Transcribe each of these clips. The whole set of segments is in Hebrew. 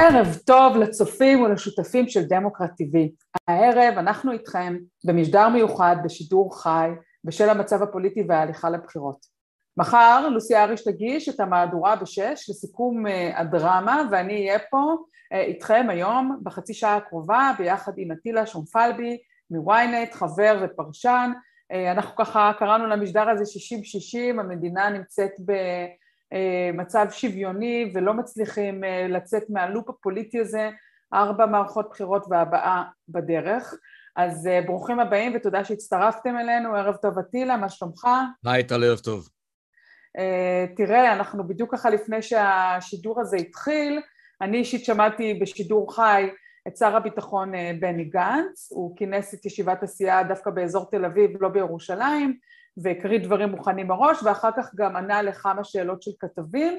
ערב טוב לצופים ולשותפים של דמוקרט TV. הערב אנחנו איתכם במשדר מיוחד בשידור חי בשל המצב הפוליטי וההליכה לבחירות. מחר לוסי אריש תגיש את המהדורה בשש לסיכום uh, הדרמה ואני אהיה פה uh, איתכם היום בחצי שעה הקרובה ביחד עם אטילה שומפלבי מוויינט, חבר ופרשן. Uh, אנחנו ככה קראנו למשדר הזה 60-60, המדינה נמצאת ב... אה, מצב שוויוני ולא מצליחים אה, לצאת מהלופ הפוליטי הזה, ארבע מערכות בחירות והבאה בדרך. אז אה, ברוכים הבאים ותודה שהצטרפתם אלינו, ערב טוב אטילה, מה שלומך? היי טל, ערב טוב. תראה, אנחנו בדיוק ככה לפני שהשידור הזה התחיל, אני אישית שמעתי בשידור חי את שר הביטחון בני גנץ, הוא כינס את ישיבת הסיעה דווקא באזור תל אביב, לא בירושלים, והקריא דברים מוכנים מראש, ואחר כך גם ענה לכמה שאלות של כתבים.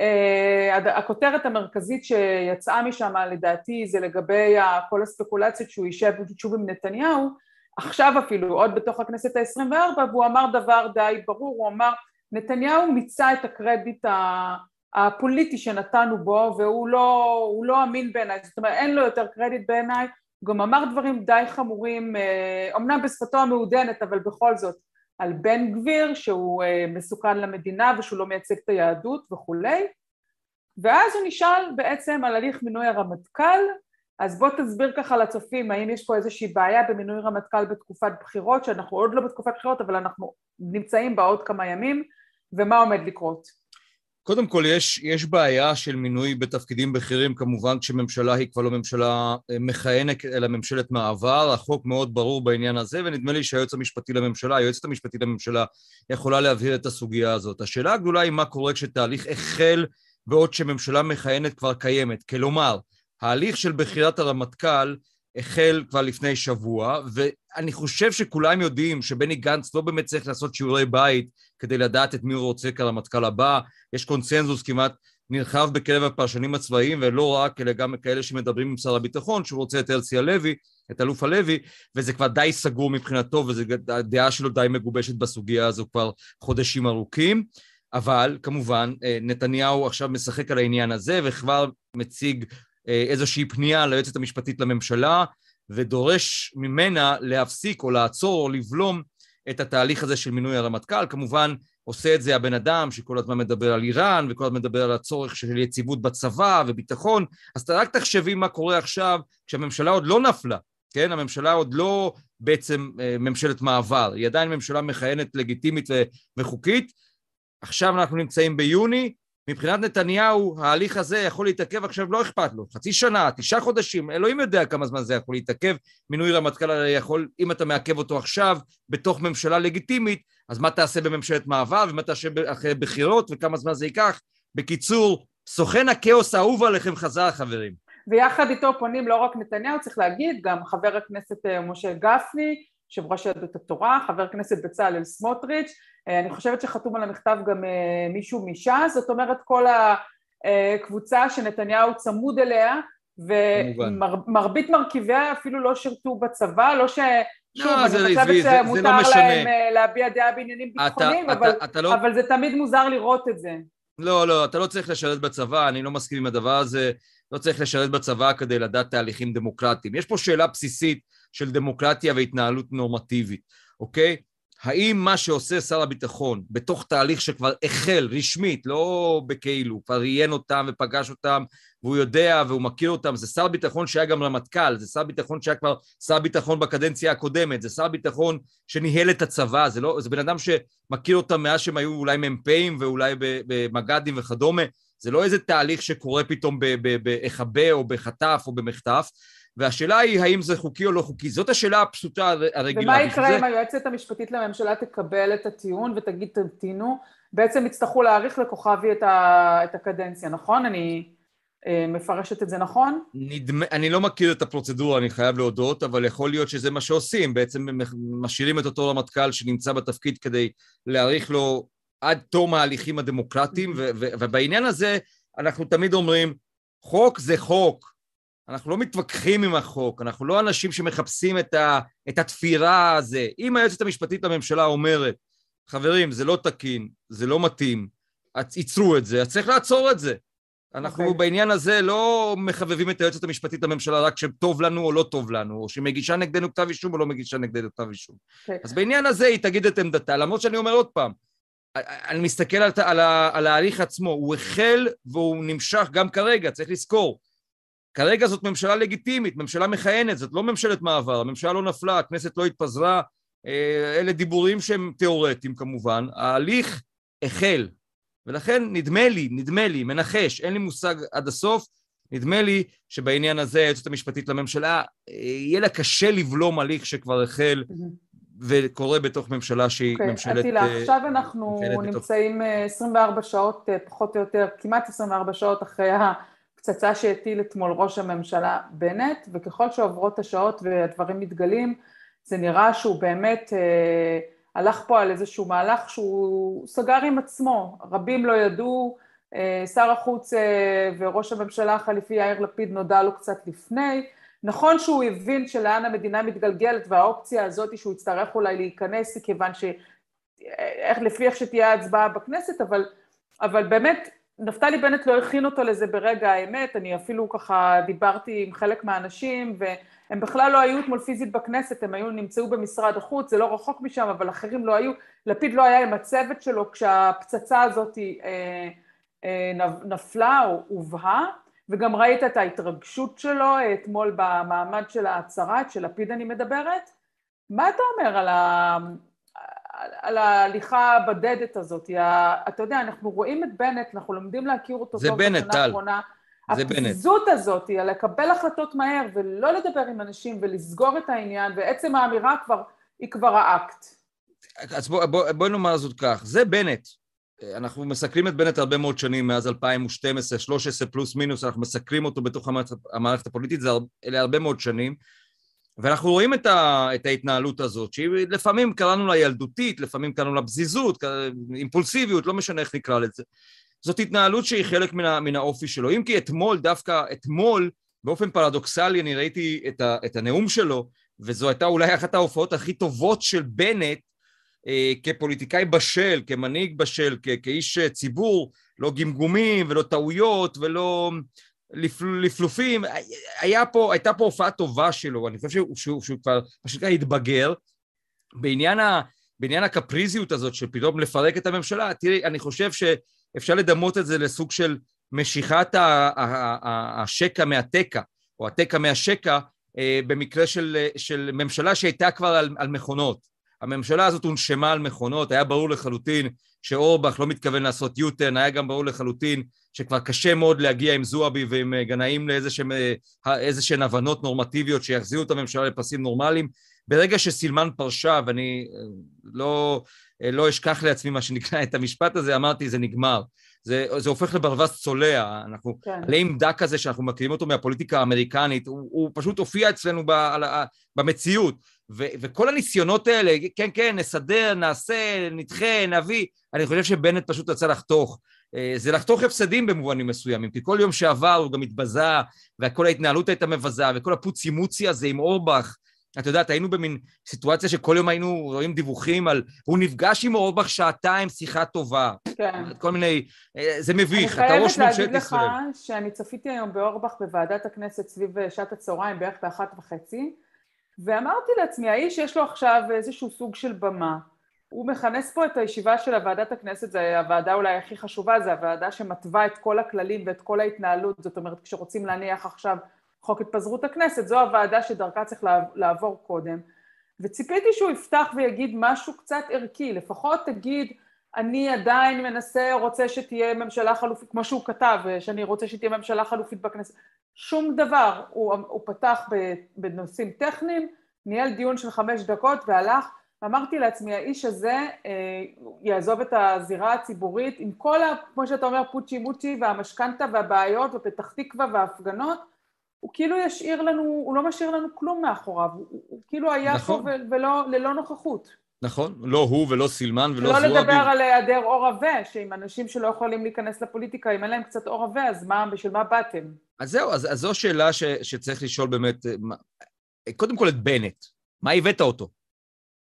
Uh, הכותרת המרכזית שיצאה משם לדעתי זה לגבי כל הספקולציות שהוא יישב שוב עם נתניהו, עכשיו אפילו, עוד בתוך הכנסת העשרים וארבע, והוא אמר דבר די ברור, הוא אמר נתניהו מיצה את הקרדיט הפוליטי שנתנו בו והוא לא, לא אמין בעיניי, זאת אומרת אין לו יותר קרדיט בעיניי, הוא גם אמר דברים די חמורים, אומנם אה, בשפתו המעודנת אבל בכל זאת על בן גביר שהוא אה, מסוכן למדינה ושהוא לא מייצג את היהדות וכולי. ואז הוא נשאל בעצם על הליך מינוי הרמטכ"ל. אז בוא תסביר ככה לצופים האם יש פה איזושהי בעיה במינוי רמטכ"ל בתקופת בחירות שאנחנו עוד לא בתקופת בחירות אבל אנחנו נמצאים בה עוד כמה ימים ומה עומד לקרות קודם כל, יש, יש בעיה של מינוי בתפקידים בכירים, כמובן כשממשלה היא כבר לא ממשלה אה, מכהנת, אלא ממשלת מעבר. החוק מאוד ברור בעניין הזה, ונדמה לי שהיועץ המשפטי לממשלה, היועצת המשפטית לממשלה, יכולה להבהיר את הסוגיה הזאת. השאלה הגדולה היא מה קורה כשתהליך החל בעוד שממשלה מכהנת כבר קיימת. כלומר, ההליך של בחירת הרמטכ"ל החל כבר לפני שבוע, ואני חושב שכולם יודעים שבני גנץ לא באמת צריך לעשות שיעורי בית כדי לדעת את מי הוא רוצה כרמטכ"ל הבא, יש קונסנזוס כמעט נרחב בקרב הפרשנים הצבאיים, ולא רק, אלא גם כאלה שמדברים עם שר הביטחון, שהוא רוצה את הרצי הלוי, את אלוף הלוי, וזה כבר די סגור מבחינתו, והדעה שלו די מגובשת בסוגיה הזו כבר חודשים ארוכים. אבל כמובן אה, נתניהו עכשיו משחק על העניין הזה וכבר מציג איזושהי פנייה ליועצת המשפטית לממשלה ודורש ממנה להפסיק או לעצור או לבלום את התהליך הזה של מינוי הרמטכ"ל. כמובן עושה את זה הבן אדם שכל הזמן מדבר על איראן וכל הזמן מדבר על הצורך של יציבות בצבא וביטחון, אז רק תחשבי מה קורה עכשיו כשהממשלה עוד לא נפלה, כן? הממשלה עוד לא בעצם אה, ממשלת מעבר, היא עדיין ממשלה מכהנת לגיטימית וחוקית. עכשיו אנחנו נמצאים ביוני, מבחינת נתניהו, ההליך הזה יכול להתעכב עכשיו, לא אכפת לו, חצי שנה, תשעה חודשים, אלוהים יודע כמה זמן זה יכול להתעכב. מינוי רמטכ"ל יכול, אם אתה מעכב אותו עכשיו בתוך ממשלה לגיטימית, אז מה תעשה בממשלת מעבר, ומה תעשה אחרי בחירות, וכמה זמן זה ייקח. בקיצור, סוכן הכאוס האהוב עליכם חזר, חברים. ויחד איתו פונים לא רק נתניהו, צריך להגיד, גם חבר הכנסת אה, משה גפני, יושב ראש יהדות התורה, חבר הכנסת בצלאל סמוטריץ', אני חושבת שחתום על המכתב גם אה, מישהו מש"ס, זאת אומרת כל הקבוצה שנתניהו צמוד אליה, ומרבית מרכיביה אפילו לא שירתו בצבא, לא ש... שוב, לא, אני חושבת שמותר לא להם אה, להביע דעה בעניינים ביטחוניים, אבל, לא... אבל זה תמיד מוזר לראות את זה. לא, לא, אתה לא צריך לשרת בצבא, אני לא מסכים עם הדבר הזה, לא צריך לשרת בצבא כדי לדעת תהליכים דמוקרטיים. יש פה שאלה בסיסית של דמוקרטיה והתנהלות נורמטיבית, אוקיי? האם מה שעושה שר הביטחון בתוך תהליך שכבר החל רשמית, לא בכאילו, כבר ראיין אותם ופגש אותם והוא יודע והוא מכיר אותם, זה שר ביטחון שהיה גם רמטכ"ל, זה שר ביטחון שהיה כבר שר ביטחון בקדנציה הקודמת, זה שר ביטחון שניהל את הצבא, זה, לא, זה בן אדם שמכיר אותם מאז שהם היו אולי מ"פים ואולי במג"דים וכדומה, זה לא איזה תהליך שקורה פתאום בהיחבא או בחטף או במחטף, והשאלה היא האם זה חוקי או לא חוקי. זאת השאלה הפשוטה הרגילה. ומה יקרה זה... אם היועצת המשפטית לממשלה תקבל את הטיעון ותגיד תמתינו? בעצם יצטרכו להאריך לכוכבי את, ה... את הקדנציה, נכון? אני אה, מפרשת את זה נכון? נדמה, אני לא מכיר את הפרוצדורה, אני חייב להודות, אבל יכול להיות שזה מה שעושים. בעצם משאירים את אותו רמטכ"ל שנמצא בתפקיד כדי להאריך לו עד תום ההליכים הדמוקרטיים, ו- ו- ובעניין הזה אנחנו תמיד אומרים, חוק זה חוק, אנחנו לא מתווכחים עם החוק, אנחנו לא אנשים שמחפשים את, ה, את התפירה הזה. אם היועצת המשפטית לממשלה אומרת, חברים, זה לא תקין, זה לא מתאים, עצרו את זה, אז צריך לעצור את זה. אנחנו okay. אוקיי. בעניין הזה לא מחבבים את היועצת המשפטית לממשלה רק כשטוב לנו או לא טוב לנו, או שמגישה נגדנו כתב אישום או לא מגישה נגדנו כתב אישום. Okay. אוקיי. אז בעניין הזה היא תגיד את עמדתה, למרות שאני אומר עוד פעם, אני מסתכל על, על, על ההליך עצמו, הוא החל והוא נמשך גם כרגע, צריך לזכור. כרגע זאת ממשלה לגיטימית, ממשלה מכהנת, זאת לא ממשלת מעבר, הממשלה לא נפלה, הכנסת לא התפזרה, אה, אלה דיבורים שהם תיאורטיים כמובן, ההליך החל, ולכן נדמה לי, נדמה לי, מנחש, אין לי מושג עד הסוף, נדמה לי שבעניין הזה היועצת המשפטית לממשלה, אה, יהיה לה קשה לבלום הליך שכבר החל וקורה בתוך ממשלה שהיא okay, אוקיי, ממשלת... אטילה, uh, עכשיו אנחנו נמצאים בתוך... 24 שעות, פחות או יותר, כמעט 24 שעות אחרי הפצצה שהטיל אתמול ראש הממשלה בנט, וככל שעוברות השעות והדברים מתגלים, זה נראה שהוא באמת אה, הלך פה על איזשהו מהלך שהוא סגר עם עצמו, רבים לא ידעו, אה, שר החוץ אה, וראש הממשלה החליפי יאיר לפיד נודע לו קצת לפני, נכון שהוא הבין שלאן המדינה מתגלגלת והאופציה הזאת שהוא יצטרך אולי להיכנס היא כיוון ש... איך, לפי איך שתהיה ההצבעה בכנסת, אבל, אבל באמת נפתלי בנט לא הכין אותו לזה ברגע האמת, אני אפילו ככה דיברתי עם חלק מהאנשים והם בכלל לא היו אתמול פיזית בכנסת, הם היו, נמצאו במשרד החוץ, זה לא רחוק משם, אבל אחרים לא היו, לפיד לא היה עם הצוות שלו כשהפצצה הזאת אה, אה, נפלה או הובהה, וגם ראית את ההתרגשות שלו אתמול במעמד של ההצהרה, של לפיד אני מדברת. מה אתה אומר על. על ההליכה הבדדת הזאת? אתה יודע, אנחנו רואים את בנט, אנחנו לומדים להכיר אותו טוב בשנה האחרונה. זה בנט. הפזיזות הזאת, על לקבל החלטות מהר ולא לדבר עם אנשים ולסגור את העניין, ועצם האמירה כבר, היא כבר האקט. אז בואי בוא, בוא נאמר זאת כך, זה בנט. אנחנו מסקרים את בנט הרבה מאוד שנים, מאז 2012, 13 פלוס מינוס, אנחנו מסקרים אותו בתוך המערכת, המערכת הפוליטית, זה, אלה הרבה מאוד שנים, ואנחנו רואים את, ה, את ההתנהלות הזאת, שהיא לפעמים קראנו לה ילדותית, לפעמים קראנו לה פזיזות, אימפולסיביות, לא משנה איך נקרא לזה. זאת התנהלות שהיא חלק מן, מן האופי שלו. אם כי אתמול, דווקא אתמול, באופן פרדוקסלי, אני ראיתי את, ה, את הנאום שלו, וזו הייתה אולי אחת ההופעות הכי טובות של בנט, אה, כפוליטיקאי בשל, כמנהיג בשל, כ- כאיש ציבור, לא גמגומים ולא טעויות ולא לפלופים, היה פה, הייתה פה הופעה טובה שלו, אני חושב שהוא, שהוא, שהוא כבר מה שנקרא התבגר. בעניין, ה, בעניין הקפריזיות הזאת של פתאום לפרק את הממשלה, תראי, אני חושב שאפשר לדמות את זה לסוג של משיכת השקע מהתקע, או התקע מהשקע, אה, במקרה של, של ממשלה שהייתה כבר על, על מכונות. הממשלה הזאת הונשמה על מכונות, היה ברור לחלוטין שאורבך לא מתכוון לעשות יוטן, היה גם ברור לחלוטין שכבר קשה מאוד להגיע עם זועבי ועם אה, גנאים לאיזשהן אה, הבנות נורמטיביות שיחזירו את הממשלה לפסים נורמליים. ברגע שסילמן פרשה, ואני אה, לא, לא אשכח לעצמי מה שנקרא את המשפט הזה, אמרתי זה נגמר. זה, זה הופך לברווז צולע, אנחנו, כן. עלי דק כזה שאנחנו מכירים אותו מהפוליטיקה האמריקנית, הוא, הוא פשוט הופיע אצלנו ב, על, במציאות. ו- וכל הניסיונות האלה, כן, כן, נסדר, נעשה, נדחה, נביא, אני חושב שבנט פשוט רצה לחתוך. אה, זה לחתוך הפסדים במובנים מסוימים, כי כל יום שעבר הוא גם התבזה, וכל ההתנהלות הייתה מבזה, וכל הפוצי מוצי הזה עם אורבך, את יודעת, היינו במין סיטואציה שכל יום היינו רואים דיווחים על הוא נפגש עם אורבך שעתיים, שיחה טובה. כן. כל מיני, אה, זה מביך, אתה ראש ממשלת ישראל. אני חייבת להגיד לך שאני צפיתי היום באורבך בוועדת הכנסת סביב שעת הצהריים, בערך באחת וחצי, ואמרתי לעצמי, האיש יש לו עכשיו איזשהו סוג של במה, הוא מכנס פה את הישיבה של הוועדת הכנסת, זו הוועדה אולי הכי חשובה, זו הוועדה שמתווה את כל הכללים ואת כל ההתנהלות, זאת אומרת כשרוצים להניח עכשיו חוק התפזרות הכנסת, זו הוועדה שדרכה צריך לעבור קודם, וציפיתי שהוא יפתח ויגיד משהו קצת ערכי, לפחות תגיד אני עדיין מנסה, רוצה שתהיה ממשלה חלופית, כמו שהוא כתב, שאני רוצה שתהיה ממשלה חלופית בכנסת. שום דבר. הוא, הוא פתח בנושאים טכניים, ניהל דיון של חמש דקות והלך. אמרתי לעצמי, האיש הזה אה, יעזוב את הזירה הציבורית עם כל, ה, כמו שאתה אומר, פוצ'י מוצ'י והמשכנתה והבעיות ופתח תקווה וההפגנות, הוא כאילו ישאיר לנו, הוא לא משאיר לנו כלום מאחוריו, הוא, הוא כאילו היה נכון. פה ולא, ללא נוכחות. נכון, לא הוא ולא סילמן ולא זועבי. לא לדבר על היעדר אור עבה, שעם אנשים שלא יכולים להיכנס לפוליטיקה, אם אין להם קצת אור עבה, אז מה, בשביל מה באתם? אז זהו, אז, אז זו שאלה ש, שצריך לשאול באמת, אה, קודם כל את בנט, מה הבאת אותו?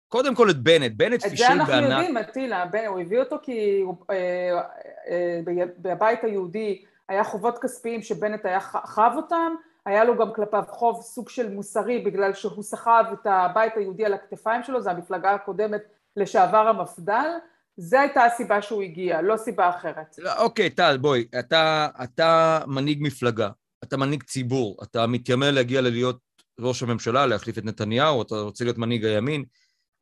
קודם כל את בנט, בנט פישל בענק. את זה אנחנו יודעים, אטילה, הוא הביא אותו כי הוא, אה, אה, בבית היהודי היה חובות כספיים שבנט היה חב אותם, היה לו גם כלפיו חוב סוג של מוסרי בגלל שהוא סחב את הבית היהודי על הכתפיים שלו, זו המפלגה הקודמת לשעבר המפד"ל, זו הייתה הסיבה שהוא הגיע, לא סיבה אחרת. לא, אוקיי, טל, בואי, אתה, אתה מנהיג מפלגה, אתה מנהיג ציבור, אתה מתיימר להגיע ללהיות ראש הממשלה, להחליף את נתניהו, אתה רוצה להיות מנהיג הימין,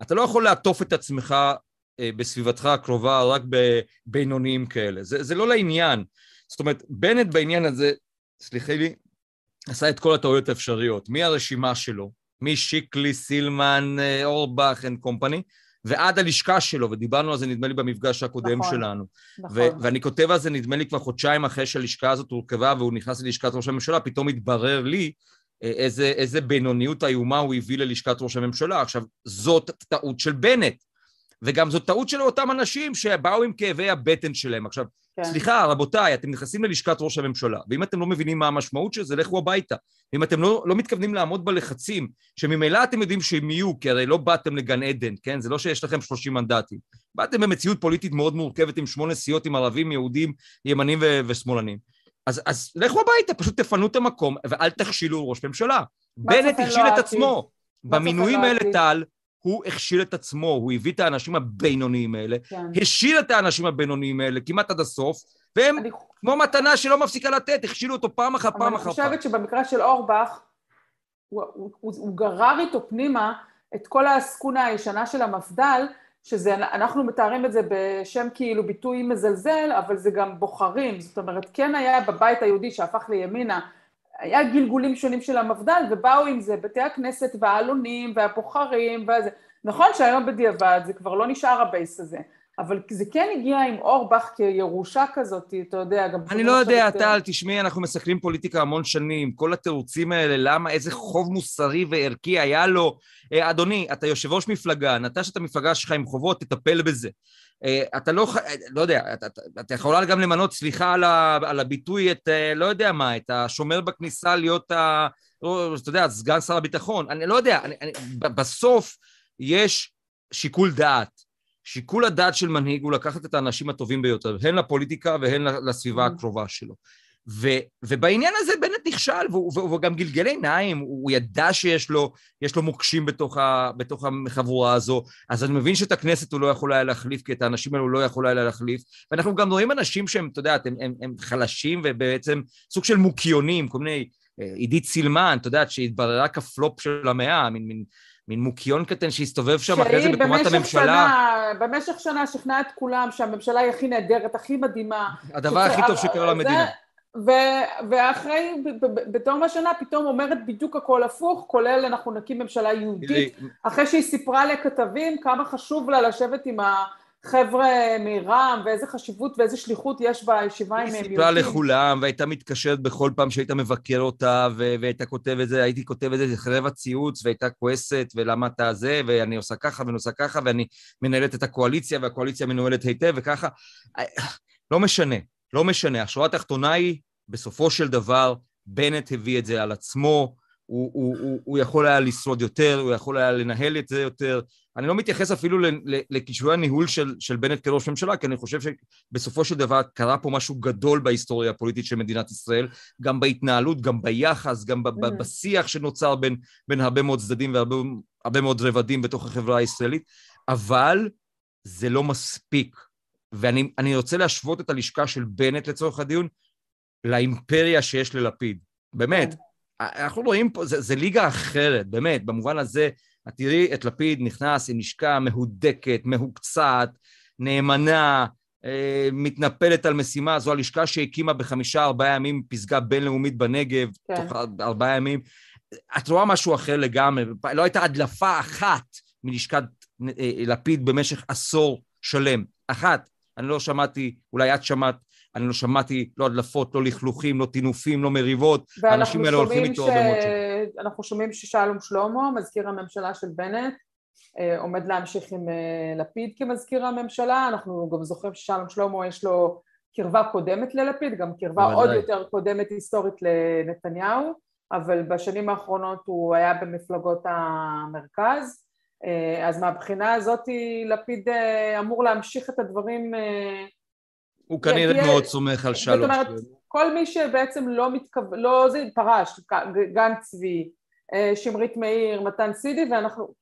אתה לא יכול לעטוף את עצמך אה, בסביבתך הקרובה רק בבינוניים כאלה, זה, זה לא לעניין. זאת אומרת, בנט בעניין הזה, סליחי לי, עשה את כל הטעויות האפשריות, מהרשימה שלו, משיקלי, סילמן, אה, אורבך and company, ועד הלשכה שלו, ודיברנו על זה נדמה לי במפגש הקודם נכון, שלנו. נכון. ו- ואני כותב על זה נדמה לי כבר חודשיים אחרי שהלשכה הזאת הורכבה והוא נכנס ללשכת ראש הממשלה, פתאום התברר לי אה, איזה, איזה בינוניות איומה הוא הביא ללשכת ראש הממשלה. עכשיו, זאת טעות של בנט, וגם זאת טעות של אותם אנשים שבאו עם כאבי הבטן שלהם. עכשיו, כן. סליחה, רבותיי, אתם נכנסים ללשכת ראש הממשלה, ואם אתם לא מבינים מה המשמעות של זה, לכו הביתה. ואם אתם לא, לא מתכוונים לעמוד בלחצים, שממילא אתם יודעים שהם יהיו, כי הרי לא באתם לגן עדן, כן? זה לא שיש לכם 30 מנדטים. באתם במציאות פוליטית מאוד מורכבת עם שמונה סיעות, עם ערבים, יהודים, ימנים ו- ושמאלנים. אז, אז לכו הביתה, פשוט תפנו את המקום, ואל תכשילו ראש ממשלה. בנט הכשיל לא את עצמו. במינויים לא האלה, טל, הוא הכשיל את עצמו, הוא הביא את האנשים הבינוניים האלה, כן. השיל את האנשים הבינוניים האלה כמעט עד הסוף, והם אני... כמו מתנה שלא מפסיקה לתת, הכשילו אותו פעם אחר פעם אחר פעם. אני חושבת שבמקרה של אורבך, הוא, הוא, הוא, הוא גרר איתו פנימה את כל העסקונה הישנה של המפד"ל, שזה, אנחנו מתארים את זה בשם כאילו ביטוי מזלזל, אבל זה גם בוחרים, זאת אומרת, כן היה בבית היהודי שהפך לימינה, היה גלגולים שונים של המפד"ל, ובאו עם זה בתי הכנסת והעלונים והבוחרים וזה. נכון שהיום בדיעבד זה כבר לא נשאר הבייס הזה, אבל זה כן הגיע עם אורבך כירושה כזאת, אתה יודע, גם... אני לא יודע, טל, תשמעי, אנחנו מסקרים פוליטיקה המון שנים, כל התירוצים האלה, למה, איזה חוב מוסרי וערכי היה לו. אה, אדוני, אתה יושב ראש מפלגה, נטשת את המפלגה שלך עם חובות, תטפל בזה. אה, אתה לא, לא יודע, אתה, אתה יכולה גם למנות, סליחה על, ה, על הביטוי, את, אה, לא יודע מה, את השומר בכניסה להיות, ה, אתה יודע, סגן שר הביטחון, אני לא יודע, אני, אני, בסוף יש שיקול דעת. שיקול הדעת של מנהיג הוא לקחת את האנשים הטובים ביותר, הן לפוליטיקה והן לסביבה mm. הקרובה שלו. ו, ובעניין הזה בנט נכשל, והוא, והוא גם גלגל עיניים, הוא ידע שיש לו, לו מוקשים בתוך, ה, בתוך החבורה הזו, אז אני מבין שאת הכנסת הוא לא יכול היה להחליף, כי את האנשים האלו הוא לא יכול היה להחליף, ואנחנו גם רואים אנשים שהם, אתה יודע, הם, הם, הם חלשים ובעצם סוג של מוקיונים, כל מיני, אה, עידית סילמן, אתה יודע, שהתבררה כפלופ של המאה, מין, מין מין מוקיון קטן שהסתובב שם אחרי זה בקומת הממשלה. שנה, במשך שנה שכנעה את כולם שהממשלה היא הכי נהדרת, הכי מדהימה. הדבר הכי טוב שקרה למדינה. ו- ואחרי, בתום השנה פתאום אומרת בדיוק הכל הפוך, כולל אנחנו נקים ממשלה יהודית, אחרי שהיא סיפרה לכתבים כמה חשוב לה לשבת עם החבר'ה מרע"מ, ואיזה חשיבות ואיזה שליחות יש בישיבה עם יהודים. היא סיפרה לכולם, והייתה מתקשרת בכל פעם שהיית מבקר אותה, והייתה כותב את זה, הייתי כותב את זה חרב הציוץ, והייתה כועסת, ולמה אתה זה, ואני עושה ככה ואני עושה ככה, ואני מנהלת את הקואליציה, והקואליציה מנוהלת היטב, וככה. לא משנה. לא משנה, השורה התחתונה היא, בסופו של דבר, בנט הביא את זה על עצמו, הוא, הוא, הוא, הוא יכול היה לשרוד יותר, הוא יכול היה לנהל את זה יותר. אני לא מתייחס אפילו לכישורי הניהול של, של בנט כראש ממשלה, כי אני חושב שבסופו של דבר קרה פה משהו גדול בהיסטוריה הפוליטית של מדינת ישראל, גם בהתנהלות, גם ביחס, גם ב, ב, mm. בשיח שנוצר בין, בין הרבה מאוד צדדים והרבה מאוד רבדים בתוך החברה הישראלית, אבל זה לא מספיק. ואני רוצה להשוות את הלשכה של בנט לצורך הדיון לאימפריה שיש ללפיד. באמת, כן. אנחנו רואים פה, זה, זה ליגה אחרת, באמת, במובן הזה, את תראי את לפיד נכנס עם לשכה מהודקת, מהוקצעת, נאמנה, אה, מתנפלת על משימה, זו הלשכה שהקימה בחמישה ארבעה ימים פסגה בינלאומית בנגב, כן. תוך ארבעה ימים. את רואה משהו אחר לגמרי, לא הייתה הדלפה אחת מלשכת אה, לפיד במשך עשור שלם, אחת. אני לא שמעתי, אולי את שמעת, אני לא שמעתי לא הדלפות, לא לכלוכים, לא טינופים, לא מריבות, האנשים האלה הולכים איתו הרבה מאוד שנים. אנחנו שומעים ששלום שלמה, מזכיר הממשלה של בנט, אה, עומד להמשיך עם אה, לפיד כמזכיר הממשלה, אנחנו גם זוכרים ששלום שלמה יש לו קרבה קודמת ללפיד, גם קרבה עוד יותר קודמת היסטורית לנתניהו, אבל בשנים האחרונות הוא היה במפלגות המרכז, אז מהבחינה הזאת לפיד אה, אמור להמשיך את הדברים... אה, הוא כנראה מאוד סומך על שלום. זאת אומרת, כל מי שבעצם לא מתכוון, לא זה פרש, גן צבי, אה, שמרית מאיר, מתן סידי, ואנחנו,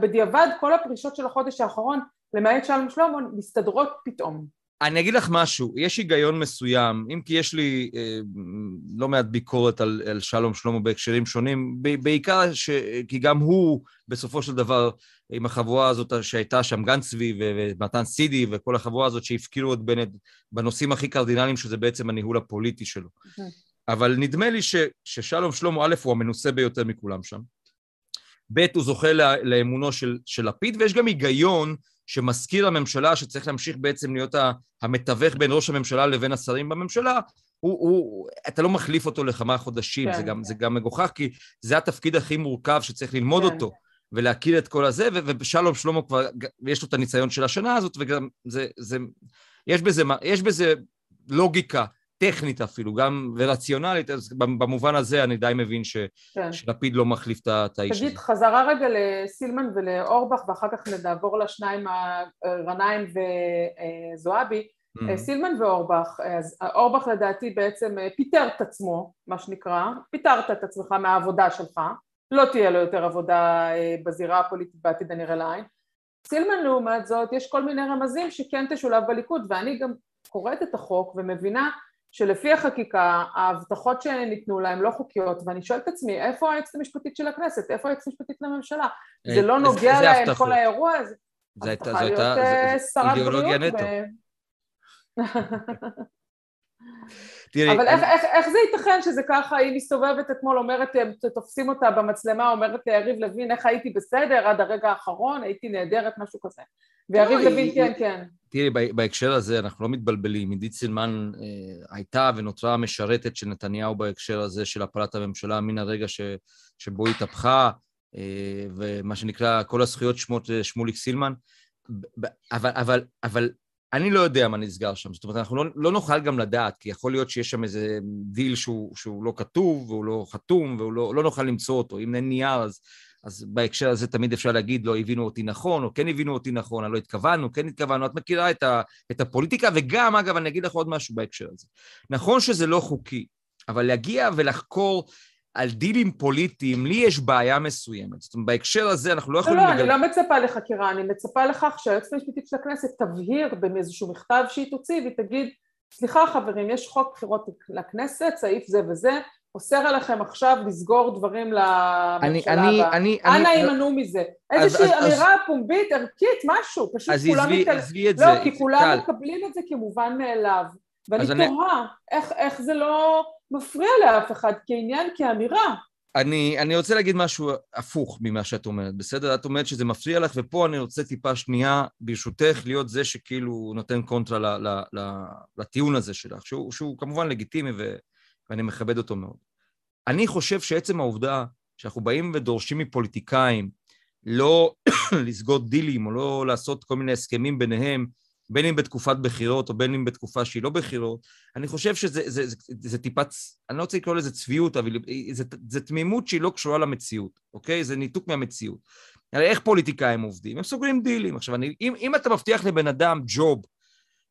בדיעבד כל הפרישות של החודש האחרון, למעט שלום שלמה, מסתדרות פתאום. אני אגיד לך משהו, יש היגיון מסוים, אם כי יש לי אה, לא מעט ביקורת על, על שלום שלמה בהקשרים שונים, בעיקר ש, כי גם הוא בסופו של דבר, עם החבורה הזאת שהייתה שם, גן צבי ומתן סידי וכל החבורה הזאת שהפקירו את בנט בנושאים הכי קרדינליים, שזה בעצם הניהול הפוליטי שלו. אבל נדמה לי ש, ששלום שלמה, א', הוא המנוסה ביותר מכולם שם, ב', הוא זוכה לאמונו של, של לפיד, ויש גם היגיון שמזכיר הממשלה שצריך להמשיך בעצם להיות המתווך בין ראש הממשלה לבין השרים בממשלה, הוא, הוא, אתה לא מחליף אותו לכמה חודשים, כן. זה, גם, זה גם מגוחך, כי זה התפקיד הכי מורכב שצריך ללמוד כן. אותו ולהכיר את כל הזה, ושלום שלמה כבר, יש לו את הניסיון של השנה הזאת, וגם זה, זה, יש בזה, יש בזה לוגיקה טכנית אפילו, גם ורציונלית, אז במובן הזה אני די מבין ש, כן. שלפיד לא מחליף את האיש הזה. תגיד, חזרה רגע לסילמן ולאורבך, ואחר כך נעבור לשניים, רניים וזועבי. Mm-hmm. סילמן ואורבך, אז אורבך לדעתי בעצם פיטר את עצמו, מה שנקרא, פיטרת את עצמך מהעבודה שלך, לא תהיה לו יותר עבודה בזירה הפוליטית בעתיד הנראה לעין. סילמן לעומת זאת, יש כל מיני רמזים שכן תשולב בליכוד, ואני גם קוראת את החוק ומבינה שלפי החקיקה ההבטחות שניתנו להם לא חוקיות ואני שואלת את עצמי איפה היועצת המשפטית של הכנסת, איפה היועצת המשפטית לממשלה? זה לא נוגע להם כל האירוע הזה? זה הבטחה להיות אה, שרת בריאות תראי, אבל איך, איך, איך זה ייתכן שזה ככה, היא מסתובבת אתמול, אומרת, תופסים אותה במצלמה, אומרת ליריב לוין, איך הייתי בסדר עד הרגע האחרון, הייתי נהדרת, משהו כזה. ויריב לוין, כן, כן. תראי, בהקשר הזה אנחנו לא מתבלבלים. עידית סילמן אה, הייתה ונותרה משרתת של נתניהו בהקשר הזה של הפלת הממשלה מן הרגע ש, שבו התהפכה, אה, ומה שנקרא, כל הזכויות שמורות אה, שמוליק סילמן. אבל, אבל, אבל אני לא יודע מה נסגר שם, זאת אומרת, אנחנו לא, לא נוכל גם לדעת, כי יכול להיות שיש שם איזה דיל שהוא, שהוא לא כתוב, והוא לא חתום, והוא לא, לא נוכל למצוא אותו. אם אין נייר, אז, אז בהקשר הזה תמיד אפשר להגיד, לא הבינו אותי נכון, או כן הבינו אותי נכון, לא התכוונו, כן התכוונו. את מכירה את, ה, את הפוליטיקה, וגם, אגב, אני אגיד לך עוד משהו בהקשר הזה. נכון שזה לא חוקי, אבל להגיע ולחקור על דילים פוליטיים, לי יש בעיה מסוימת. זאת אומרת, בהקשר הזה אנחנו לא יכולים... לא, לא, אני לא מצפה לחקירה, אני מצפה לכך שהיועצת המשפטית של הכנסת תבהיר באיזשהו מכתב שהיא תוציא והיא תגיד, סליחה חברים, יש חוק בחירות לכנסת, סעיף זה וזה, אוסר עליכם עכשיו לסגור דברים לממשלה הבאה. אנא יימנעו מזה. איזושהי אמירה פומבית, ערכית, משהו, פשוט כולם... אז עזבי את זה. לא, כי כולם מקבלים את זה כמובן מאליו. ואני תוהה, איך זה לא... מפריע לאף אחד כעניין, כאמירה. אני, אני רוצה להגיד משהו הפוך ממה שאת אומרת, בסדר? את אומרת שזה מפריע לך, ופה אני רוצה טיפה שנייה, ברשותך, להיות זה שכאילו נותן קונטרה ל, ל, ל, לטיעון הזה שלך, שהוא, שהוא כמובן לגיטימי ו, ואני מכבד אותו מאוד. אני חושב שעצם העובדה שאנחנו באים ודורשים מפוליטיקאים לא לסגור דילים או לא לעשות כל מיני הסכמים ביניהם, בין אם בתקופת בחירות או בין אם בתקופה שהיא לא בחירות, אני חושב שזה זה, זה, זה, זה טיפה, אני לא רוצה לקרוא לזה צביעות, אבל זה, זה תמימות שהיא לא קשורה למציאות, אוקיי? זה ניתוק מהמציאות. הרי איך פוליטיקאים עובדים? הם סוגרים דילים. עכשיו, אני, אם, אם אתה מבטיח לבן אדם job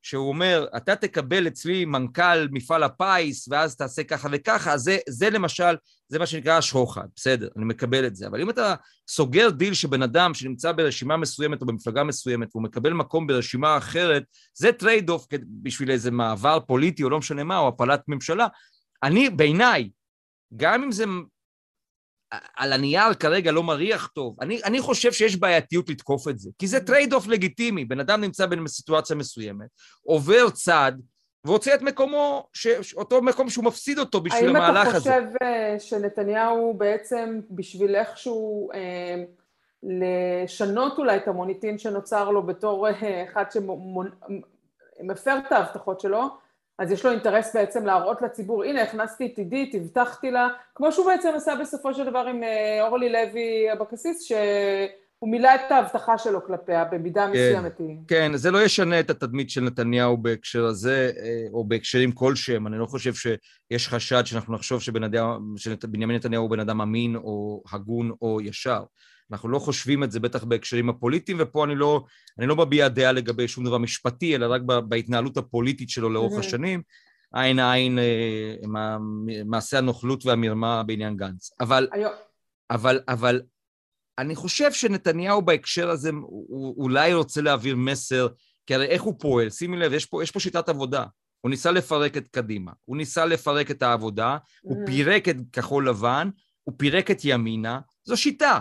שהוא אומר, אתה תקבל אצלי מנכ"ל מפעל הפיס, ואז תעשה ככה וככה, זה, זה למשל, זה מה שנקרא שוחד, בסדר, אני מקבל את זה. אבל אם אתה סוגר דיל שבן אדם שנמצא ברשימה מסוימת או במפלגה מסוימת, והוא מקבל מקום ברשימה אחרת, זה trade-off בשביל איזה מעבר פוליטי או לא משנה מה, או הפלת ממשלה. אני, בעיניי, גם אם זה על הנייר כרגע לא מריח טוב. אני, אני חושב שיש בעייתיות לתקוף את זה, כי זה trade-off לגיטימי. בן אדם נמצא בסיטואציה מסוימת, עובר צד, ורוצה את מקומו, ש... אותו מקום שהוא מפסיד אותו בשביל המהלך הזה. האם אתה חושב הזה. שנתניהו בעצם, בשביל איכשהו אה, לשנות אולי את המוניטין שנוצר לו בתור אה, אחד שמפר את ההבטחות שלו, אז יש לו אינטרס בעצם להראות לציבור, הנה הכנסתי את עידית, הבטחתי לה, כמו שהוא בעצם עשה בסופו של דבר עם אה, אורלי לוי אבקסיס, שהוא מילא את ההבטחה שלו כלפיה במידה כן, מסוימת. כן, זה לא ישנה את התדמית של נתניהו בהקשר הזה, אה, או בהקשרים כלשהם. אני לא חושב שיש חשד שאנחנו נחשוב שבנימין נתניהו הוא בן אדם אמין, או הגון, או ישר. אנחנו לא חושבים את זה בטח בהקשרים הפוליטיים, ופה אני לא, אני לא מביע דעה לגבי שום דבר משפטי, אלא רק בהתנהלות הפוליטית שלו לאורך השנים. עין עין עם מעשה הנוכלות והמרמה בעניין גנץ. אבל, אבל, אבל אני חושב שנתניהו בהקשר הזה הוא אולי רוצה להעביר מסר, כי הרי איך הוא פועל? שימי לב, יש פה, יש פה שיטת עבודה. הוא ניסה לפרק את קדימה, הוא ניסה לפרק את העבודה, הוא. פירק את כחול לבן, הוא פירק את ימינה, זו שיטה.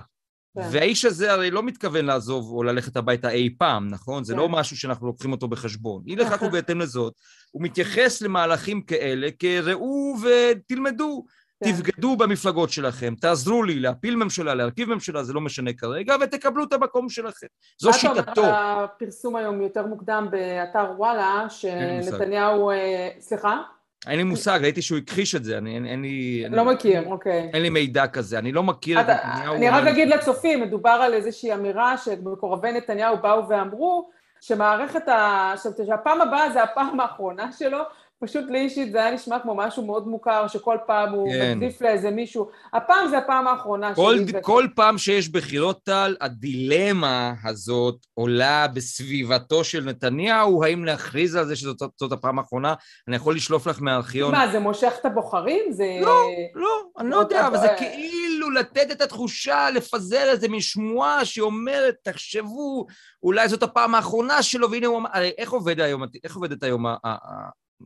כן. והאיש הזה הרי לא מתכוון לעזוב או ללכת הביתה אי פעם, נכון? זה לא כן. משהו שאנחנו לוקחים אותו בחשבון. אי לכך ובהתאם לזאת, הוא מתייחס למהלכים כאלה כראו ותלמדו. כן. תבגדו במפלגות שלכם, תעזרו לי להפיל ממשלה, להרכיב ממשלה, זה לא משנה כרגע, ותקבלו את המקום שלכם. זו שיטתו. הפרסום היום יותר מוקדם באתר וואלה, שנתניהו... אה, סליחה? אין לי מושג, ראיתי שהוא הכחיש את זה, אני, אין, אין לי... לא אני, מכיר, אוקיי. אין לי מידע כזה, אני לא מכיר את נתניהו... אני רק אגיד לצופים, מדובר על איזושהי אמירה שמקורבי נתניהו באו ואמרו שמערכת ה... שהפעם הבאה זה הפעם האחרונה שלו, פשוט לי אישית זה היה נשמע כמו משהו מאוד מוכר, שכל פעם הוא כן. מדליף לאיזה מישהו. הפעם זה הפעם האחרונה כל, שלי. כל. פעם שיש בחירות טל, הדילמה הזאת עולה בסביבתו של נתניהו, האם להכריז על זה שזאת הפעם האחרונה? אני יכול לשלוף לך מהארכיון. מה, זה מושך את הבוחרים? זה... לא, לא, אני לא יודע, אבל זה כאילו לתת את התחושה, לפזר איזה מין שמועה שאומרת, תחשבו, אולי זאת הפעם האחרונה שלו, והנה הוא אמר, היום, איך עובדת היום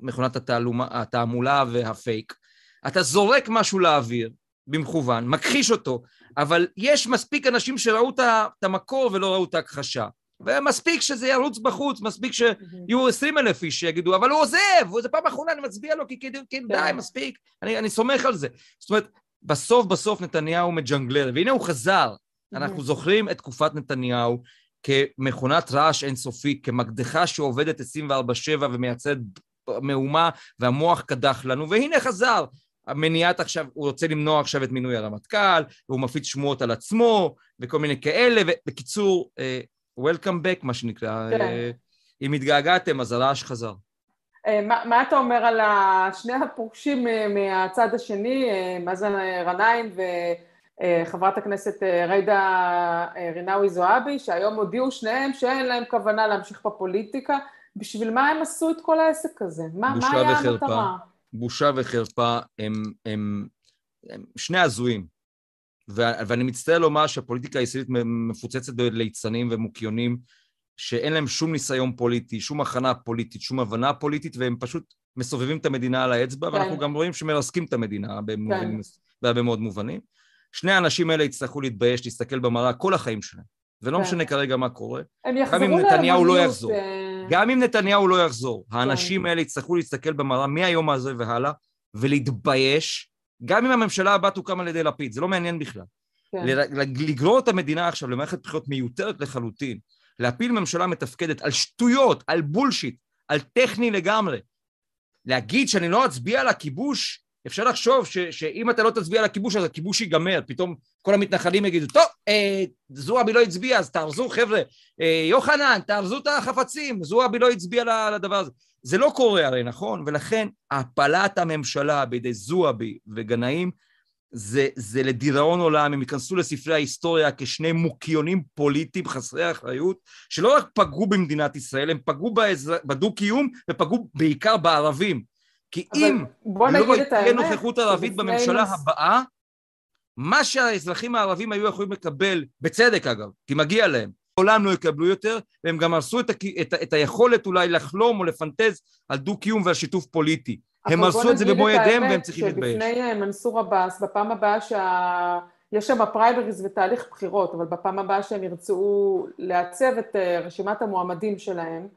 מכונת התעלומה, התעמולה והפייק, אתה זורק משהו לאוויר במכוון, מכחיש אותו, אבל יש מספיק אנשים שראו את המקור ולא ראו את ההכחשה. ומספיק שזה ירוץ בחוץ, מספיק שיהיו עשרים אלף איש שיגידו, אבל הוא עוזב, זו פעם אחרונה, אני מצביע לו, כי, כי, כי די, כן. מספיק, אני, אני סומך על זה. זאת אומרת, בסוף בסוף נתניהו מג'נגלר, והנה הוא חזר. אנחנו זוכרים את תקופת נתניהו כמכונת רעש אינסופית, כמקדחה שעובדת 24-7 ומייצרת מהומה והמוח קדח לנו, והנה חזר. המניעת עכשיו, הוא רוצה למנוע עכשיו את מינוי הרמטכ"ל, והוא מפיץ שמועות על עצמו, וכל מיני כאלה, ובקיצור, uh, Welcome back, מה שנקרא. כן. Uh, אם התגעגעתם, אז הרעש חזר. Uh, מה, מה אתה אומר על שני הפורשים מהצד השני, מאזן גנאים וחברת הכנסת ג'ידא רינאוי זועבי, שהיום הודיעו שניהם שאין להם כוונה להמשיך בפוליטיקה, בשביל מה הם עשו את כל העסק הזה? מה, מה היה וחרפה, המטרה? בושה וחרפה, הם, הם, הם שני הזויים. ואני מצטער לומר שהפוליטיקה הישראלית מפוצצת בליצנים ומוקיונים שאין להם שום ניסיון פוליטי, שום הכנה פוליטית, שום הבנה פוליטית, והם פשוט מסובבים את המדינה על האצבע, כן. ואנחנו גם רואים שמרסקים את המדינה כן. בהרבה מאוד מובנים. שני האנשים האלה יצטרכו להתבייש, להסתכל במראה כל החיים שלהם. ולא כן. משנה כרגע מה קורה. הם יחזרו גם אם נתניהו לא יחזור. אה, גם אם נתניהו לא יחזור, כן. האנשים האלה יצטרכו להסתכל במראה מהיום הזה והלאה, ולהתבייש, גם אם הממשלה הבאה תוקם על ידי לפיד, זה לא מעניין בכלל. כן. לגרור את המדינה עכשיו למערכת בחירות מיותרת לחלוטין, להפיל ממשלה מתפקדת על שטויות, על בולשיט, על טכני לגמרי. להגיד שאני לא אצביע על הכיבוש, אפשר לחשוב ש, שאם אתה לא תצביע על הכיבוש, אז הכיבוש ייגמר. פתאום כל המתנחלים יגידו, טוב, אה, זועבי לא הצביע, אז תארזו, חבר'ה. אה, יוחנן, תארזו את החפצים, זועבי לא הצביע לדבר הזה. זה לא קורה הרי, נכון? ולכן הפלת הממשלה בידי זועבי וגנאים זה, זה לדיראון עולם, הם ייכנסו לספרי ההיסטוריה כשני מוקיונים פוליטיים חסרי אחריות, שלא רק פגעו במדינת ישראל, הם פגעו בדו-קיום ופגעו בעיקר בערבים. כי אם לא תהיה נוכחות ערבית בממשלה נוס... הבאה, מה שהאזרחים הערבים היו יכולים לקבל, בצדק אגב, כי מגיע להם, לעולם לא יקבלו יותר, והם גם הרסו את, ה, את, את היכולת אולי לחלום או לפנטז על דו-קיום ועל שיתוף פוליטי. הם הרסו את זה במו ידיהם והם צריכים להתבייש. שבפני אה, מנסור עבאס, בפעם הבאה שה... יש שם פריימריז ותהליך בחירות, אבל בפעם הבאה שהם ירצו לעצב את אה, רשימת המועמדים שלהם,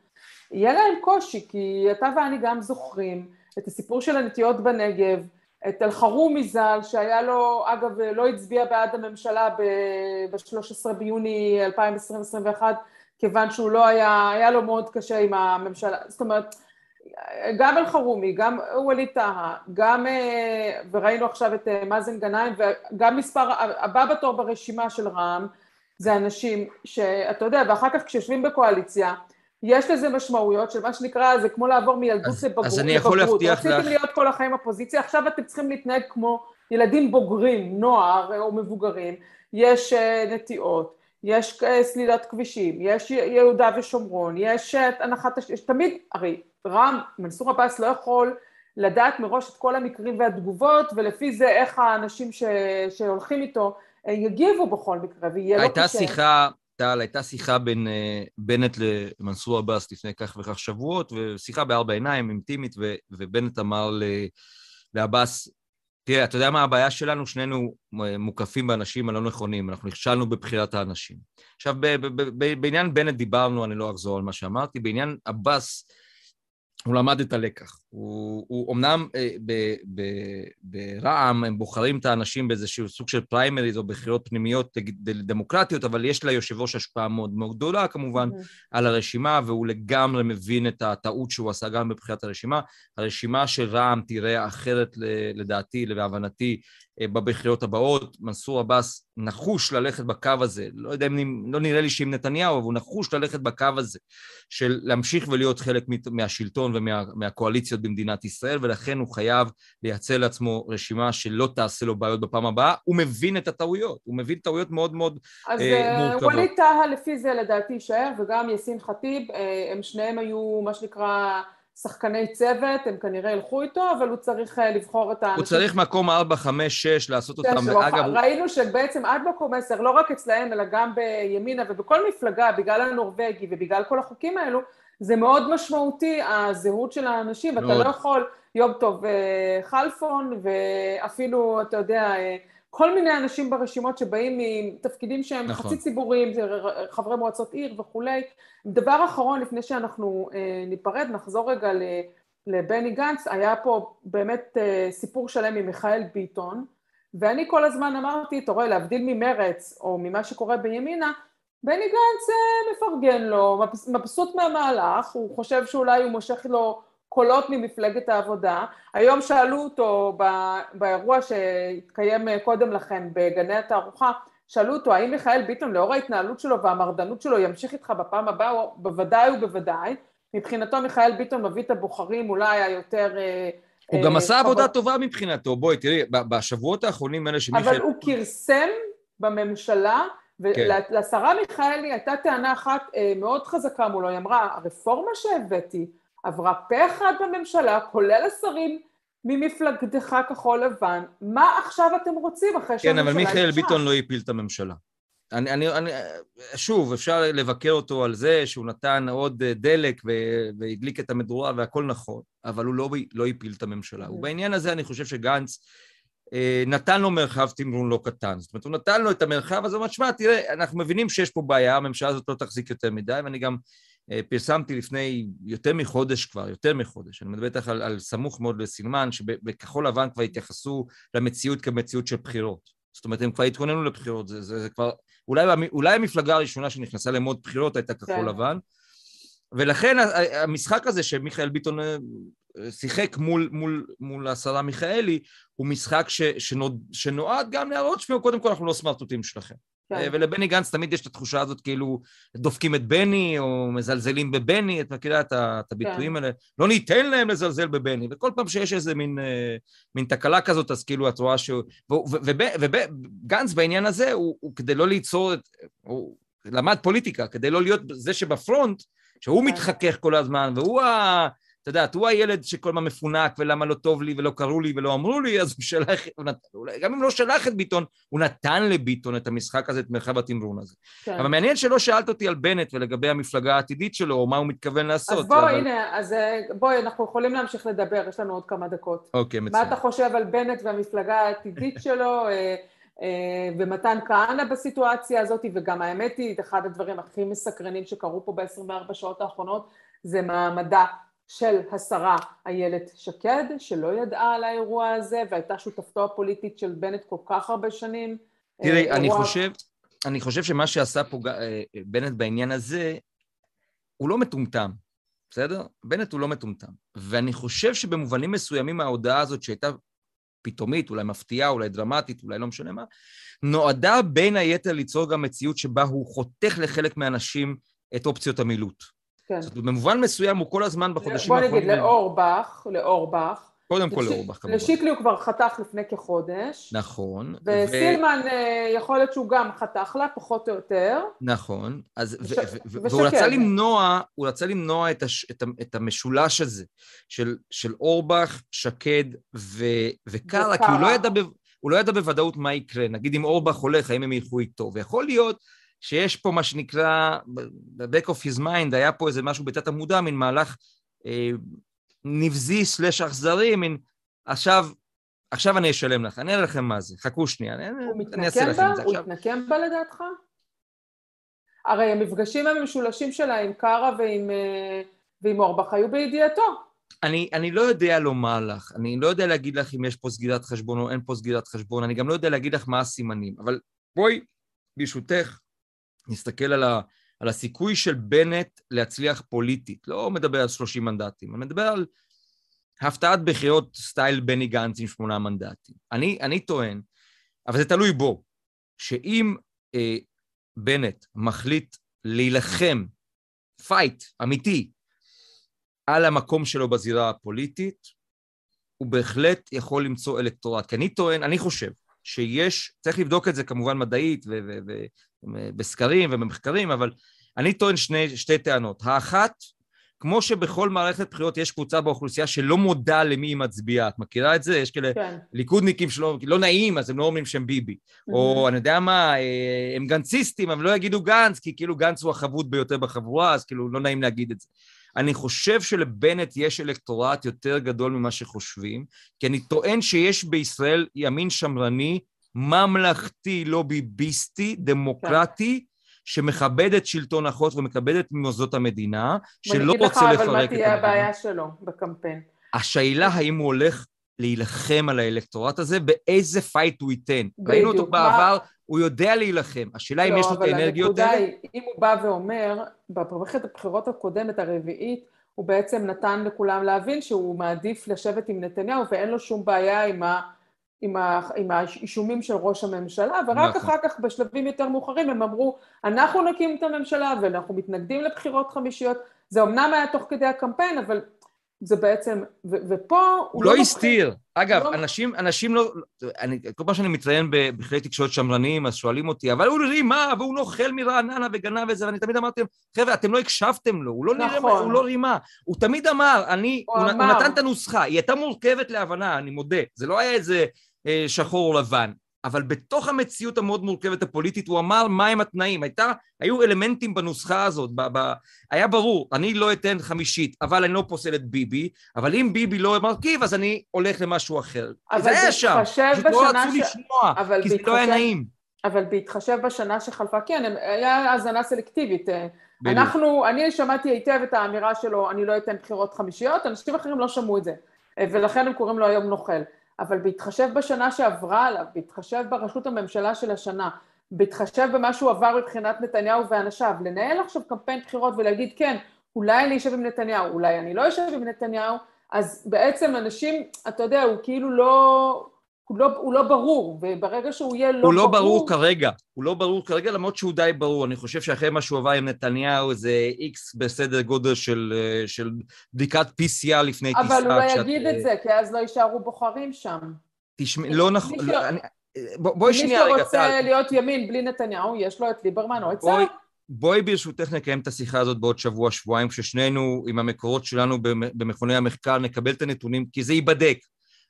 יהיה להם קושי, כי אתה ואני גם זוכרים את הסיפור של הנטיות בנגב, את אלחרומי ז"ל, שהיה לו, אגב, לא הצביע בעד הממשלה ב-13 ביוני 2021, כיוון שהוא לא היה, היה לו מאוד קשה עם הממשלה, זאת אומרת, גם אלחרומי, גם ווליד טאהא, גם, וראינו עכשיו את מאזן גנאים, וגם מספר, הבא בתור ברשימה של רע"מ, זה אנשים שאתה יודע, ואחר כך כשיושבים בקואליציה, יש לזה משמעויות של מה שנקרא, זה כמו לעבור מילדות לבגרות. אז אני יכול להבטיח לך... רציתם להיות כל החיים אופוזיציה, עכשיו אתם צריכים להתנהג כמו ילדים בוגרים, נוער או מבוגרים, יש אה, נטיעות, יש אה, סלילת כבישים, יש יהודה ושומרון, יש אה, הנחת... יש תמיד, הרי רם, מנסור עבאס לא יכול לדעת מראש את כל המקרים והתגובות, ולפי זה איך האנשים ש... שהולכים איתו אה, יגיבו בכל מקרה, ויהיה לו קשה. הייתה שיחה, טל, הייתה שיחה בין uh, בנט למנסור עבאס לפני כך וכך שבועות, ושיחה בארבע עיניים, אינטימית, ו... ובנט אמר לעבאס, תראה, אתה יודע מה הבעיה שלנו? שנינו מוקפים באנשים הלא נכונים, אנחנו נכשלנו בבחירת האנשים. עכשיו, בעניין בנט דיברנו, אני לא אחזור על מה שאמרתי, בעניין עבאס, הוא למד את הלקח. הוא, הוא אמנם אה, ברע"מ הם בוחרים את האנשים באיזשהו סוג של פריימריז או בחירות פנימיות דמוקרטיות, אבל יש ליושב ראש השפעה מאוד מאוד גדולה כמובן mm-hmm. על הרשימה, והוא לגמרי מבין את הטעות שהוא עשה גם בבחירת הרשימה. הרשימה של רע"מ תראה אחרת לדעתי ולהבנתי אה, בבחירות הבאות. מנסור עבאס נחוש ללכת בקו הזה, לא יודע אם, לא נראה לי שעם נתניהו, אבל הוא נחוש ללכת בקו הזה של להמשיך ולהיות חלק מהשלטון ומהקואליציות במדינת ישראל, ולכן הוא חייב לייצר לעצמו רשימה שלא תעשה לו בעיות בפעם הבאה. הוא מבין את הטעויות, הוא מבין טעויות מאוד מאוד אז אה, מורכבות. אז ווליד טאהא לפי זה לדעתי יישאר, וגם יאסין ח'טיב, אה, הם שניהם היו מה שנקרא... שחקני צוות, הם כנראה ילכו איתו, אבל הוא צריך אה, לבחור את האנשים. הוא צריך מקום 4, 5, 6, לעשות אותם. אגב... ראינו שבעצם עד מקום 10, לא רק אצלהם, אלא גם בימינה ובכל מפלגה, בגלל הנורבגי ובגלל כל החוקים האלו, זה מאוד משמעותי, הזהות של האנשים, ואתה לא יכול, יום טוב אה, חלפון, ואפילו, אתה יודע, אה, כל מיני אנשים ברשימות שבאים מתפקידים שהם נכון. חצי ציבוריים, חברי מועצות עיר וכולי. דבר אחרון, לפני שאנחנו אה, ניפרד, נחזור רגע לבני גנץ, היה פה באמת אה, סיפור שלם עם מיכאל ביטון, ואני כל הזמן אמרתי, אתה רואה, להבדיל ממרץ או ממה שקורה בימינה, בני גנץ אה, מפרגן לו, מבסוט מהמהלך, הוא חושב שאולי הוא מושך לו קולות ממפלגת העבודה. היום שאלו אותו באירוע שהתקיים קודם לכן בגני התערוכה, שאלו אותו האם מיכאל ביטון לאור ההתנהלות שלו והמרדנות שלו ימשיך איתך בפעם הבאה, בוודאי ובוודאי. מבחינתו מיכאל ביטון מביא את הבוחרים אולי היותר... אה, הוא גם אה, עשה עבודה טובה מבחינתו, בואי תראי, בשבועות האחרונים האלה שמיכאל... אבל הוא כרסם בממשלה, ולשרה כן. מיכאלי הייתה טענה אחת אה, מאוד חזקה מולו, היא אמרה, הרפורמה שהבאתי עברה פה אחד בממשלה, כולל השרים ממפלגתך כחול לבן, מה עכשיו אתם רוצים אחרי שהממשלה... כן, אבל מיכאל ביטון לא הפיל את הממשלה. אני, אני, אני, שוב, אפשר לבקר אותו על זה שהוא נתן עוד דלק והדליק את המדורה והכל נכון, אבל הוא לא, לא הפיל את הממשלה. Mm. ובעניין הזה אני חושב שגנץ אה, נתן לו מרחב תמרון לא קטן. זאת אומרת, הוא נתן לו את המרחב הזה, הוא אומר, שמע, תראה, אנחנו מבינים שיש פה בעיה, הממשלה הזאת לא תחזיק יותר מדי, ואני גם אה, פרסמתי לפני יותר מחודש כבר, יותר מחודש, אני מדבר איתך על, על סמוך מאוד לסילמן, שבכחול לבן כבר התייחסו למציאות כמציאות של בחירות. זאת אומרת, הם כבר התכוננו לבחירות, זה, זה, זה כבר... אולי, אולי המפלגה הראשונה שנכנסה למוד בחירות הייתה כחול כן. לבן, ולכן המשחק הזה שמיכאל ביטון אה, שיחק מול, מול, מול השרה מיכאלי, הוא משחק ש, שנועד, שנועד גם להראות, שמעו, קודם כל אנחנו לא סמרטוטים שלכם. כן. אה, ולבני גנץ תמיד יש את התחושה הזאת כאילו דופקים את בני או מזלזלים בבני, את מכירה את, את הביטויים כן. האלה, לא ניתן להם לזלזל בבני, וכל פעם שיש איזה מין, אה, מין תקלה כזאת, אז כאילו את רואה שהוא... וגנץ בעניין הזה, הוא, הוא כדי לא ליצור את... הוא למד פוליטיקה, כדי לא להיות זה שבפרונט, שהוא כן. מתחכך כל הזמן, והוא ה... אתה יודעת, הוא הילד שכל הזמן מפונק, ולמה לא טוב לי, ולא קראו לי, ולא אמרו לי, אז הוא שלח, הוא נת... גם אם לא שלח את ביטון, הוא נתן לביטון את המשחק הזה, את מרחב התמרון הזה. כן. אבל מעניין שלא שאלת אותי על בנט ולגבי המפלגה העתידית שלו, או מה הוא מתכוון לעשות. אז בוא, אבל... הנה, אז אה, בואי, אנחנו יכולים להמשיך לדבר, יש לנו עוד כמה דקות. אוקיי, מצוין. מה אתה חושב על בנט והמפלגה העתידית שלו? אה, אה, ומתן כהנא בסיטואציה הזאת, וגם האמת היא, אחד הדברים הכי מסקרנים שקרו פה ב-24 שעות האחרונות, זה מעמדה של השרה איילת שקד, שלא ידעה על האירוע הזה, והייתה שותפתו הפוליטית של בנט כל כך הרבה שנים. תראי, אה, אני חושב, אני חושב שמה שעשה פה אה, בנט בעניין הזה, הוא לא מטומטם, בסדר? בנט הוא לא מטומטם. ואני חושב שבמובנים מסוימים ההודעה הזאת שהייתה פתאומית, אולי מפתיעה, אולי דרמטית, אולי לא משנה מה, נועדה בין היתר ליצור גם מציאות שבה הוא חותך לחלק מהאנשים את אופציות המילוט. כן. זאת במובן מסוים הוא כל הזמן בחודשים האחרונים... בוא נגיד, לאורבך, לאורבך, קודם כל לאורבך כמובן. לשיקלי הוא כבר חתך לפני כחודש. נכון. וסילמן, ו... יכול להיות שהוא גם חתך לה, פחות או יותר. נכון. אז, וש... ו... ו... והוא רצה למנוע, הוא רצה למנוע את, הש... את. את המשולש הזה של, של אורבך, שקד ו... וקארה, כי הוא לא ידע... ב... הוא לא ידע בוודאות מה יקרה. נגיד אם אורבך הולך, האם הם ילכו איתו. ויכול להיות שיש פה מה שנקרא, ב-back of his mind, היה פה איזה משהו בתת המודע, מין מהלך אה, נבזי סלש אכזרי, מין עכשיו, עכשיו אני אשלם לך, אני אראה לכם מה זה, חכו שנייה, אני, אני אעשה לכם את זה עכשיו. הוא מתנקם בה לדעתך? הרי המפגשים המשולשים שלה עם קארה ועם, אה, ועם אורבך היו בידיעתו. אני, אני לא יודע לומר לך, אני לא יודע להגיד לך אם יש פה סגירת חשבון או אין פה סגירת חשבון, אני גם לא יודע להגיד לך מה הסימנים, אבל בואי, ברשותך, נסתכל על, ה, על הסיכוי של בנט להצליח פוליטית. לא מדבר על 30 מנדטים, אני מדבר על הפתעת בחירות סטייל בני גנץ עם שמונה מנדטים. אני, אני טוען, אבל זה תלוי בו, שאם אה, בנט מחליט להילחם, fight אמיתי, על המקום שלו בזירה הפוליטית, הוא בהחלט יכול למצוא אלקטורט. כי אני טוען, אני חושב, שיש, צריך לבדוק את זה כמובן מדעית ובסקרים ובמחקרים, אבל אני טוען שני, שתי טענות. האחת, כמו שבכל מערכת בחירות יש קבוצה באוכלוסייה שלא מודה למי היא מצביעה, את מכירה את זה? יש כאלה כן. ליכודניקים שלא לא נעים, אז הם לא אומרים שהם ביבי. Mm-hmm. או אני יודע מה, אה, הם גנציסטים, אבל לא יגידו גנץ, כי כאילו גנץ הוא החבוט ביותר בחבורה, אז כאילו לא נעים להגיד את זה. אני חושב שלבנט יש אלקטורט יותר גדול ממה שחושבים, כי אני טוען שיש בישראל ימין שמרני, ממלכתי, לא ביביסטי, דמוקרטי. שמכבד את שלטון החוק ומכבד את מוסדות המדינה, שלא רוצה לפרק את המדינה. אבל מה תהיה הבעיה שלו בקמפיין? השאלה האם הוא הולך להילחם על האלקטורט הזה, באיזה fight הוא ייתן. ראינו אותו בעבר, הוא יודע להילחם. השאלה אם לא, יש לו את האנרגיות האלה. אבל הנקודה היא, אם הוא בא ואומר, במערכת הבחירות הקודמת, הרביעית, הוא בעצם נתן לכולם להבין שהוא מעדיף לשבת עם נתניהו ואין לו שום בעיה עם, ה, עם, ה, עם האישומים של ראש הממשלה, ורק נכון. אחר כך בשלבים יותר מאוחרים הם אמרו, אנחנו נקים את הממשלה ואנחנו מתנגדים לבחירות חמישיות. זה אמנם היה תוך כדי הקמפיין, אבל זה בעצם, ו, ופה הוא לא... לא הסתיר. אגב, לא... אנשים, אנשים לא... אני, כל פעם שאני מתראיין בכלי תקשורת שמרניים, אז שואלים אותי, אבל הוא רימה, והוא נוכל מרעננה וגנב וזה, ואני תמיד אמרתי להם, חבר'ה, אתם לא הקשבתם לו, הוא לא, נכון. נראה, הוא לא רימה. הוא תמיד אמר, אני, הוא, הוא, אמר. הוא נתן את הנוסחה, היא הייתה מורכבת להבנה, אני מודה. זה לא היה איזה שחור או לבן. אבל בתוך המציאות המאוד מורכבת הפוליטית הוא אמר מהם התנאים, הייתה, היו אלמנטים בנוסחה הזאת, ב, ב, היה ברור, אני לא אתן חמישית, אבל אני לא פוסל את ביבי, אבל אם ביבי לא מרכיב אז אני הולך למשהו אחר. זה היה שם, פשוט לא רצו ש... לשמוע, כי. זה לא היה נעים. אבל בהתחשב בשנה שחלפה, כן, היה האזנה סלקטיבית. בדיוק. אנחנו, אני שמעתי היטב את האמירה שלו, אני לא אתן בחירות חמישיות, אנשים אחרים לא שמעו את זה, ולכן הם קוראים לו היום נוכל. אבל בהתחשב בשנה שעברה עליו, בהתחשב בראשות הממשלה של השנה, בהתחשב במה שהוא עבר מבחינת נתניהו ואנשיו, לנהל עכשיו קמפיין בחירות ולהגיד כן, אולי אני אשב עם נתניהו, אולי אני לא אשב עם נתניהו, אז בעצם אנשים, אתה יודע, הוא כאילו לא, הוא לא, הוא לא ברור, וברגע שהוא יהיה לא ברור... הוא לא ברור... כרגע, הוא לא ברור כרגע, למרות שהוא די ברור. אני חושב שאחרי מה שהוא עבר עם נתניהו, זה איקס בסדר גודל של, של בדיקת PCR לפני טיסה. אבל הוא לא יגיד את זה, כי אז לא יישארו בוחרים שם. תשמעי, לא נכון... לא, אני... בואי שנייה רגע, מי שרוצה להיות ימין בלי נתניהו, יש לו את ליברמן או את צה"ל. בואי ברשותך נקיים את השיחה הזאת בעוד שבוע, שבועיים, כששנינו עם המקורות שלנו במכוני המחקר נקבל את הנתונים, כי זה ייבדק.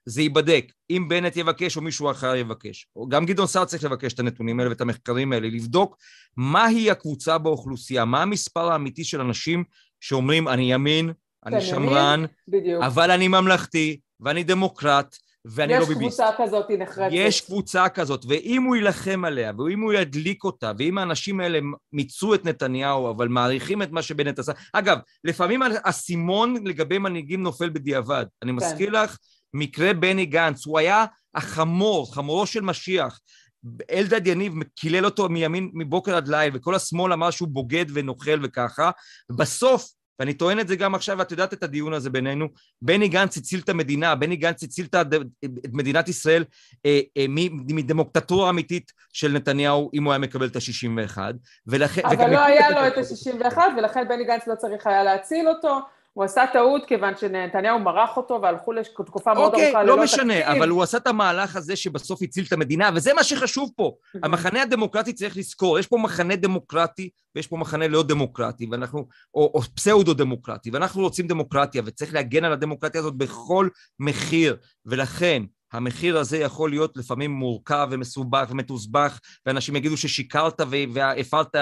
זה ייבדק. אם בנט יבקש או מישהו אחר יבקש. גם גדעון סער צריך לבקש את הנתונים האלה ואת המחקרים האלה, לבדוק מהי הקבוצה באוכלוסייה, מה המספר האמיתי של אנשים שאומרים, אני ימין, אני שמרן, בדיוק. אבל אני ממלכתי, ואני דמוקרט, ואני לא ביביסט. יש קבוצה כזאת נחרצת. יש קבוצה כזאת, ואם הוא יילחם עליה, ואם הוא ידליק אותה, ואם האנשים האלה מיצו את נתניהו, אבל מעריכים את מה שבנט עשה... אגב, לפעמים האסימון לגבי מנהיגים נופל בדיעבד. אני כן. מזכיר לך מקרה בני גנץ, הוא היה החמור, חמורו של משיח. אלדד יניב קילל אותו מימין, מבוקר עד ליל, וכל השמאל אמר שהוא בוגד ונוכל וככה. בסוף, ואני טוען את זה גם עכשיו, ואת יודעת את הדיון הזה בינינו, בני גנץ הציל את המדינה, בני גנץ הציל את מדינת ישראל אה, אה, מדמוקטטורה אמיתית של נתניהו, אם הוא היה מקבל את ה-61. ולכן... אבל לא היה לו את ה-61, ולכן בני גנץ לא צריך היה להציל אותו. הוא עשה טעות כיוון שנתניהו מרח אותו והלכו לתקופה מאוד אוקיי, ארוכה לא ללא משנה, תקציב. אבל הוא עשה את המהלך הזה שבסוף הציל את המדינה, וזה מה שחשוב פה. המחנה הדמוקרטי צריך לזכור, יש פה מחנה דמוקרטי ויש פה מחנה לא דמוקרטי, ואנחנו, או, או פסאודו-דמוקרטי, ואנחנו רוצים דמוקרטיה, וצריך להגן על הדמוקרטיה הזאת בכל מחיר, ולכן המחיר הזה יכול להיות לפעמים מורכב ומסובך ומתוסבך, ואנשים יגידו ששיקרת והפרת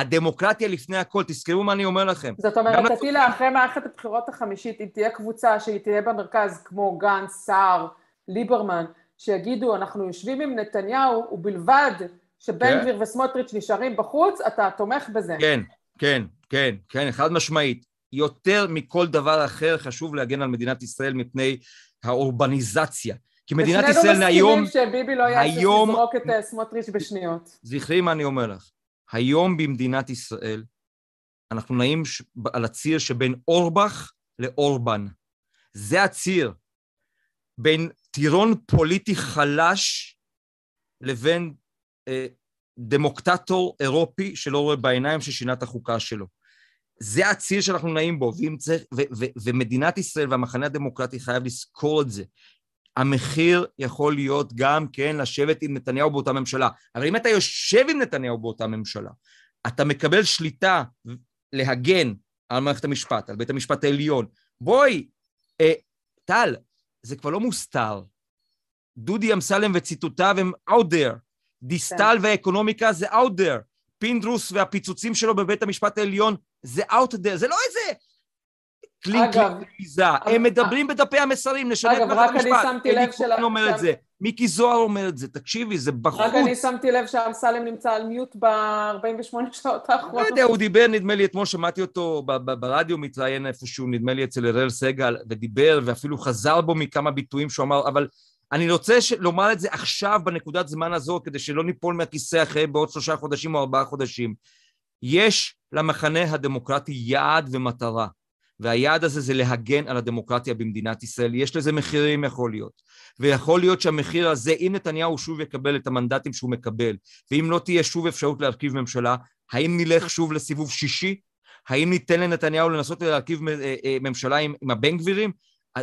הדמוקרטיה לפני הכל, תזכרו מה אני אומר לכם. זאת אומרת, תטילה, אחרי מערכת הבחירות החמישית, אם תהיה קבוצה שהיא תהיה במרכז, כמו גנץ, סער, ליברמן, שיגידו, אנחנו יושבים עם נתניהו, ובלבד שבן כן. גביר וסמוטריץ' נשארים בחוץ, אתה תומך בזה. כן, כן, כן, כן, חד משמעית. יותר מכל דבר אחר חשוב להגן על מדינת ישראל מפני האורבניזציה. כי מדינת ישראל היום... ושנינו מסכימים שביבי לא יעשה היום- לזרוק את אה, סמוטריץ' בשניות. זכרי מה אני אומר לך. היום במדינת ישראל אנחנו נעים ש- על הציר שבין אורבך לאורבן. זה הציר. בין טירון פוליטי חלש לבין אה, דמוקטטור אירופי שלא רואה בעיניים ששינה את החוקה שלו. זה הציר שאנחנו נעים בו, ואם צריך, ו, ו, ומדינת ישראל והמחנה הדמוקרטי חייב לזכור את זה. המחיר יכול להיות גם כן לשבת עם נתניהו באותה ממשלה. אבל אם אתה יושב עם נתניהו באותה ממשלה, אתה מקבל שליטה להגן על מערכת המשפט, על בית המשפט העליון. בואי, אה, טל, זה כבר לא מוסתר. דודי אמסלם וציטוטיו הם out there. דיסטל והאקונומיקה זה out there. פינדרוס והפיצוצים שלו בבית המשפט העליון זה out there. זה לא איזה קלינק אגב, רמיזה. הם מדברים בדפי המסרים, נשנה את אגב, מערכת רק אני המשפט. שמתי אלי לב של- כהן אומר את זה, מיקי זוהר אומר את זה, תקשיבי, זה בחוץ. רק אני שמתי לב שאמסלם נמצא על מיוט ב-48 שעות לא האחרונות. יודע, הוא דיבר, נדמה לי, אתמול שמעתי אותו ברדיו מתראיין איפשהו, נדמה לי אצל אראל סגל, ודיבר, ואפילו חזר בו מכמה ביטויים שהוא אמר, אבל אני רוצה לומר את זה עכשיו, בנקודת זמן הזו, כדי שלא ניפול מהכיסא אחרי בעוד שלושה חודשים או ארבעה חודשים. יש למחנה הדמוקרטי יעד ומטרה, והיעד הזה זה להגן על הדמוקרטיה במדינת ישראל. יש לזה מחירים יכול להיות, ויכול להיות שהמחיר הזה, אם נתניהו שוב יקבל את המנדטים שהוא מקבל, ואם לא תהיה שוב אפשרות להרכיב ממשלה, האם נלך שוב לסיבוב שישי? האם ניתן לנתניהו לנסות להרכיב אה, אה, ממשלה עם, עם הבן גבירים?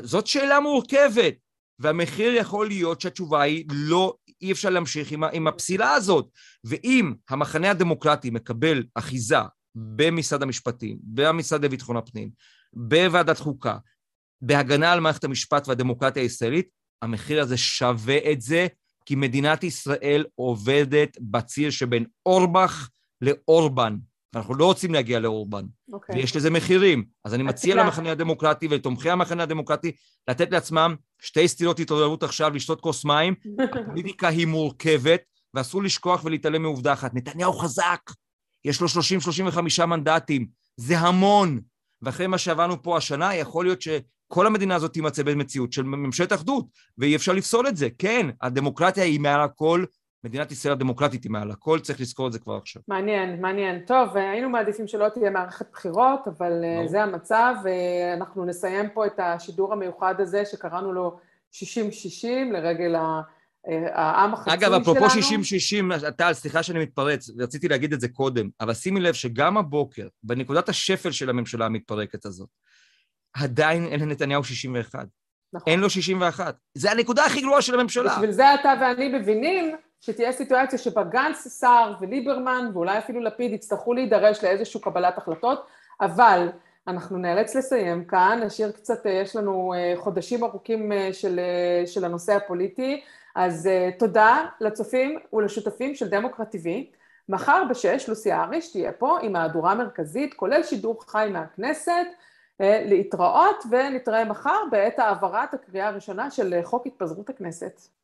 זאת שאלה מורכבת, והמחיר יכול להיות שהתשובה היא לא, אי אפשר להמשיך עם, עם הפסילה הזאת. ואם המחנה הדמוקרטי מקבל אחיזה במשרד המשפטים, במשרד לביטחון הפנים, בוועדת חוקה, בהגנה על מערכת המשפט והדמוקרטיה הישראלית, המחיר הזה שווה את זה, כי מדינת ישראל עובדת בציר שבין אורבך לאורבן. ואנחנו לא רוצים להגיע לאורבן, אוקיי. ויש לזה מחירים. אז אני מציע תקלע. למחנה הדמוקרטי ולתומכי המחנה הדמוקרטי לתת לעצמם שתי סטירות התעוררות עכשיו, לשתות כוס מים. הפוליטיקה היא מורכבת, ואסור לשכוח ולהתעלם מעובדה אחת. נתניהו חזק, יש לו 30-35 מנדטים, זה המון. ואחרי מה שעברנו פה השנה, יכול להיות שכל המדינה הזאת תימצא במציאות של ממשלת אחדות, ואי אפשר לפסול את זה. כן, הדמוקרטיה היא מעל הכל, מדינת ישראל הדמוקרטית היא מעל הכל, צריך לזכור את זה כבר עכשיו. מעניין, מעניין. טוב, היינו מעדיפים שלא תהיה מערכת בחירות, אבל אה, ברור. זה המצב, ואנחנו נסיים פה את השידור המיוחד הזה שקראנו לו 60-60 לרגל ה- אה, העם החצוי שלנו. אגב, אפרופו 60-60, טל, סליחה שאני מתפרץ, רציתי להגיד את זה קודם, אבל שימי לב שגם הבוקר, בנקודת השפל של הממשלה המתפרקת הזאת, עדיין אין לנתניהו 61. נכון. אין לו 61. זה הנקודה הכי גרועה של הממשלה. בשביל זה אתה ואני מבינים שתהיה סיטואציה שבה גנץ, סער וליברמן, ואולי אפילו לפיד, יצטרכו להידרש לאיזושהי קבלת החלטות, אבל אנחנו נאלץ לסיים כאן, נשאיר קצת, אה, יש לנו אה, חודשים ארוכים אה, של, אה, של הנושא הפוליטי, אז אה, תודה לצופים ולשותפים של דמוקרט TV. מחר בשש, לוסי אריש תהיה פה עם מהדורה מרכזית, כולל שידור חי מהכנסת, אה, להתראות, ונתראה מחר בעת העברת הקריאה הראשונה של אה, חוק התפזרות הכנסת.